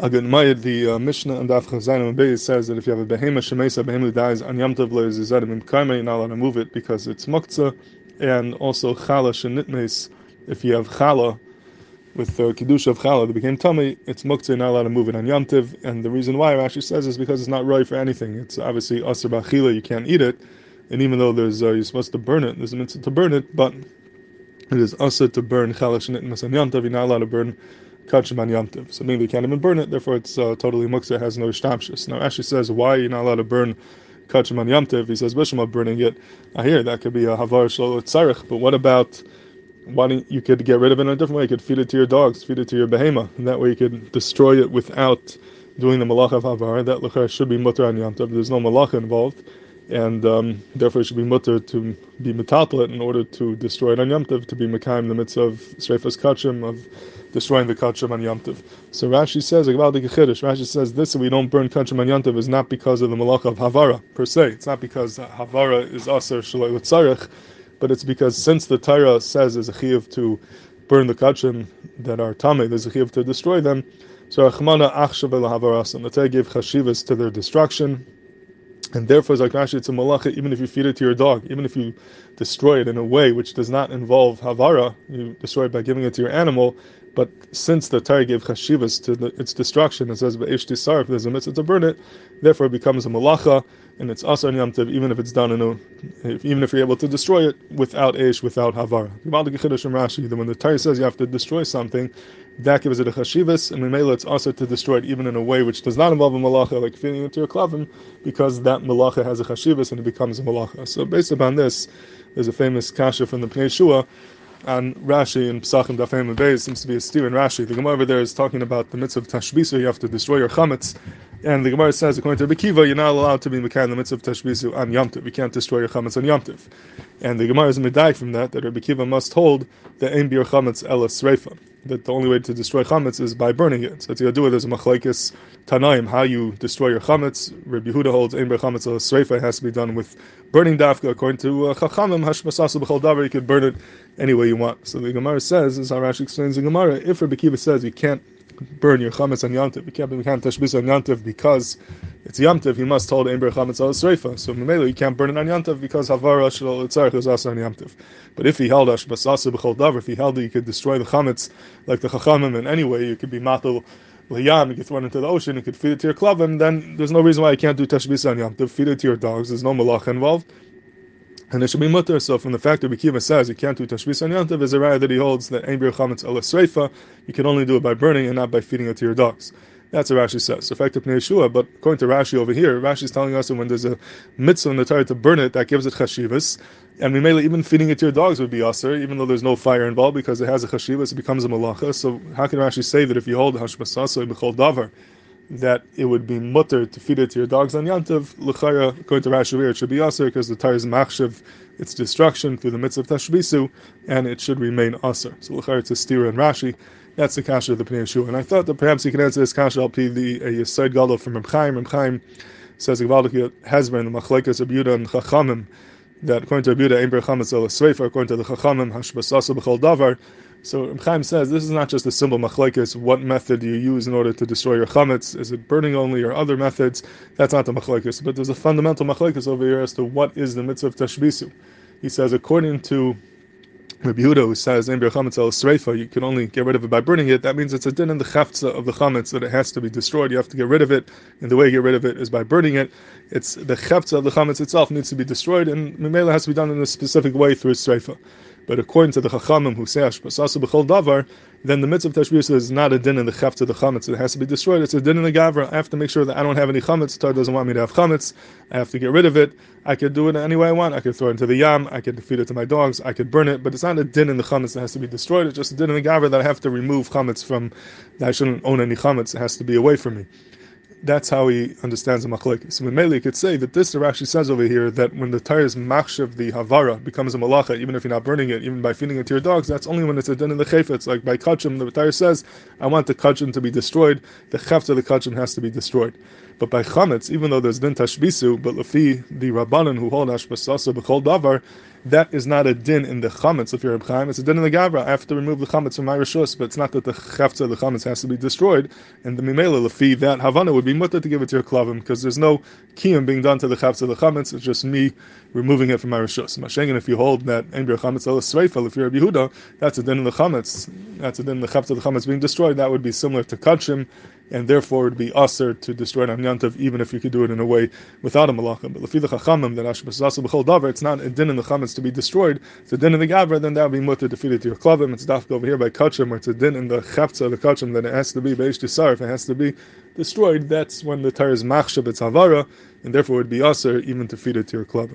Again, Mayad, the uh, Mishnah and Daf Chazayin and says that if you have a behema shemesa, behema dies on Yom Tov le'zizadim im kaimei, you're not allowed to move it because it's muktzah, and also chala shenitmes, if you have chala, with the of challah that became tummy, it's muktzah, not allowed to move it on yomtiv. And the reason why Rashi says is because it's not right for anything. It's obviously asr b'achila, you can't eat it. And even though there's uh, you're supposed to burn it, there's a mitzvah to burn it, but it is asr to burn challah shenitmas on yomtiv. You're not allowed to burn kachim on yomtiv. So maybe you can't even burn it. Therefore, it's uh, totally muktzah, has no shtapshus. Now Rashi says why are you're not allowed to burn kachim on yomtiv. He says bishma burning it. I hear that could be a havar tzarich, but what about why don't you could get rid of it in a different way? You could feed it to your dogs, feed it to your behema, and that way you could destroy it without doing the malach of havar. That lachar should be mutter on yom There's no malach involved, and um, therefore it should be mutter to be metatlet in order to destroy it on yom to be mekayim the mitzvah of streifas kachim of destroying the kachim on yom So Rashi says Rashi says this: we don't burn kachim on yom is not because of the malach of havara per se. It's not because havara is aser shaloi l'tzarech but it's because since the Torah says there's a chiyuv to burn the kachim that are tame, there's a chiyuv to destroy them. So Achmana Achshav Havarasan. The Torah gave chashivas to their destruction. And therefore, Zakrashi, it's a malacha, even if you feed it to your dog, even if you destroy it in a way which does not involve havara, you destroy it by giving it to your animal, but since the Torah gave chashivas to the, its destruction, it says, Be'esh tisar, there's a mitzvah to burn it, therefore it becomes a malacha, and it's asar Yom even if it's done in a, even if you're able to destroy it without Eish, without Havara. That when the Torah says you have to destroy something, that gives it a chashivas, and Mimela it's also to destroy it even in a way which does not involve a malacha, like feeding it to your klavim, because that malacha has a chashivas and it becomes a malacha. So based upon this, there's a famous kasha from the Pnei Yeshua, on Rashi and Pesachim and Beis seems to be a steer in Rashi. The Gemara over there is talking about the mitzvah of Tashbisu, you have to destroy your chametz. And the Gemara says, according to Bekiva, you're not allowed to be Mekan the mitzvah of Tashbisu on Yom You can't destroy your chametz on Yom And the Gemara is medayik from that, that Rabbi Kiva must hold the Ein Bir Chametz Ela Sreifa. That the only way to destroy chametz is by burning it. So it's do as a machlaikis tanaim, how you destroy your chametz. Rabbi Huda holds Ein Bir Chametz Ela Sreifa has to be done with burning dafka. According to uh, Chachamim, Hashmasasu B'chol Davar, you can burn it any way you want. So the Gemara says, as our Rashi explains the Gemara, if Rabbi Kiva says you can't burn your chametz on yantiv. You can't be can't on yantiv because it's yantiv. You must hold ember chametz al sreifa. So memelo you can't burn it on yantiv because havara shel tzarich is also on yantiv. But if he held ashbasasa b'chol davar, if he held that you could destroy the chametz like the chachamim in any way, you could be matal liyam, you could throw it into the ocean, you could feed it to your klavim. Then there's no reason why you can't do tashbis on yantiv. Feed it to your dogs. There's no malach involved and it should be mutter. So from the fact that Bikiva says you can't do tashbis on yantav is a raya that he holds that ein bir chametz ala sreifa, you can only do it by burning and not by feeding it to your dogs. That's what Rashi says. Effective Yeshua, but according to Rashi over here, Rashi is telling us that when there's a mitzvah in the Torah to burn it, that gives it chashivas, and we may even feeding it to your dogs would be aser, even though there's no fire involved because it has a chashivas, it becomes a malacha. So how can Rashi say that if you hold hashbasasa b'chol davar, that it would be mutter to feed it to your dogs on Yantav, L'chara, according to Rashi it should be Aser, because the Torah is Machshav, its destruction through the mitzvah of Tashbisu, and it should remain Aser. So L'chara, it's a steer and Rashi. That's the kasha of the Pnei Yeshua. And I thought that perhaps you can answer this kasha al the a Yisod Gadol from Reb Chaim. Reb Chaim says, Gvaldik Hezben, Machlekas Abuda and Chachamim, that according to Abuda, Ein Ber Chametz Sreifa, according to the Chachamim, Hashbasasa B'chol Davar, so Chaim says this is not just a simple machlekes. What method do you use in order to destroy your chametz? Is it burning only or other methods? That's not the machlekes. But there's a fundamental machlekes over here as to what is the mitzvah of tashbisu. He says according to Rabbi Yehuda, who says "Ember chametz el sreifa," you can only get rid of it by burning it. That means it's a din in the chaftza of the chametz that it has to be destroyed. You have to get rid of it, and the way you get rid of it is by burning it. It's the chaftza of the chametz itself needs to be destroyed, and mimela has to be done in a specific way through sreifa. But according to the Chachamim who say Ashbasasu b'chol davar, then the mitzvah of Tashbis is not a din in the cheft of the chametz. It has to be destroyed. It's a din in the gavra. I have to make sure that I don't have any chametz. Tar doesn't want me to have chametz. I have to get rid of it. I could do it any way I want. I could throw it into the yam. I could feed it to my dogs. I could burn it. But it's not a din in the chametz that has to be destroyed. It's just a din in the gavra that I have to remove chametz from. That I shouldn't own any chametz. It has to be away from me that's how he understands the machlekes. So Mele could say that this actually says over here that when the tire tires machshav the havara becomes a malacha, even if you're not burning it, even by feeding it to your dogs, that's only when it's a din in the chayfetz. Like by kachim, the tire says, I want the kachim to be destroyed. The cheft of the kachim has to be destroyed. But by chametz, even though there's din tashbisu, but lefi the rabbanon who hold ashbasasa b'chol davar, that is not a din in the chametz if you're a. It's a din in the gavra. I have to remove the chametz from my rishus, but it's not that the chafza of the chametz has to be destroyed. And the mimela lefi that havana would be mutter to give it to your klavim because there's no kiyum being done to the chafza of the chametz. It's just me removing it from my rishus. Mashengen, if you hold that embry chametz el sreifel, if you're a Yehuda, that's a din in the chametz. That's a din in the chafza of the chametz being destroyed. That would be similar to kachim, and therefore it would be usher to destroy it on even if you could do it in a way without a malachim. But lefi the chachamim that ashbasasa b'chol davar, it's not a din in the chametz to be destroyed. It's a din in the gavra, then that would be mutter it to your klavim. It's dafka over here by kachim, where it's a din in the chafza the kachim that it has to be beish if it has to be destroyed. That's when the Torah is machshab, it's havara, and therefore it would be usher even to feed it to your klavim.